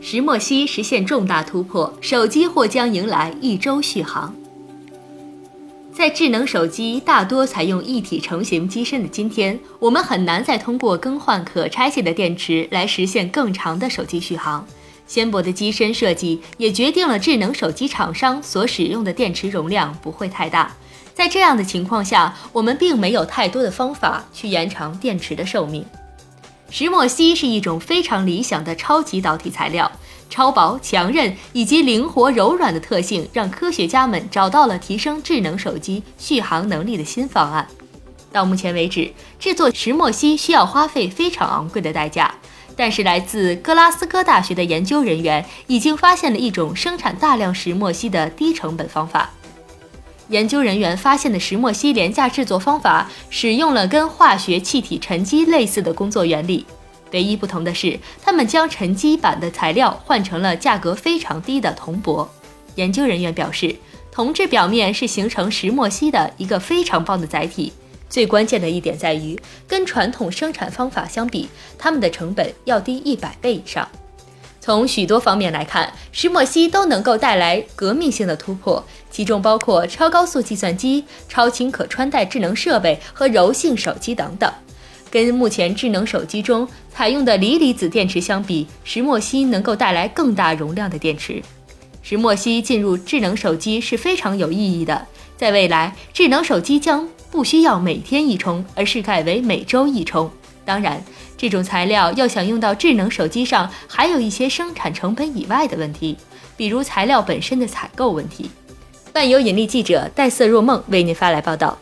石墨烯实现重大突破，手机或将迎来一周续航。在智能手机大多采用一体成型机身的今天，我们很难再通过更换可拆卸的电池来实现更长的手机续航。纤薄的机身设计也决定了智能手机厂商所使用的电池容量不会太大。在这样的情况下，我们并没有太多的方法去延长电池的寿命。石墨烯是一种非常理想的超级导体材料，超薄、强韧以及灵活柔软的特性，让科学家们找到了提升智能手机续航能力的新方案。到目前为止，制作石墨烯需要花费非常昂贵的代价，但是来自格拉斯哥大学的研究人员已经发现了一种生产大量石墨烯的低成本方法。研究人员发现的石墨烯廉价制作方法，使用了跟化学气体沉积类似的工作原理，唯一不同的是，他们将沉积板的材料换成了价格非常低的铜箔。研究人员表示，铜质表面是形成石墨烯的一个非常棒的载体。最关键的一点在于，跟传统生产方法相比，它们的成本要低一百倍以上。从许多方面来看，石墨烯都能够带来革命性的突破，其中包括超高速计算机、超轻可穿戴智能设备和柔性手机等等。跟目前智能手机中采用的锂离子电池相比，石墨烯能够带来更大容量的电池。石墨烯进入智能手机是非常有意义的，在未来，智能手机将不需要每天一充，而是改为每周一充。当然。这种材料要想用到智能手机上，还有一些生产成本以外的问题，比如材料本身的采购问题。万有引力记者戴瑟若梦为您发来报道。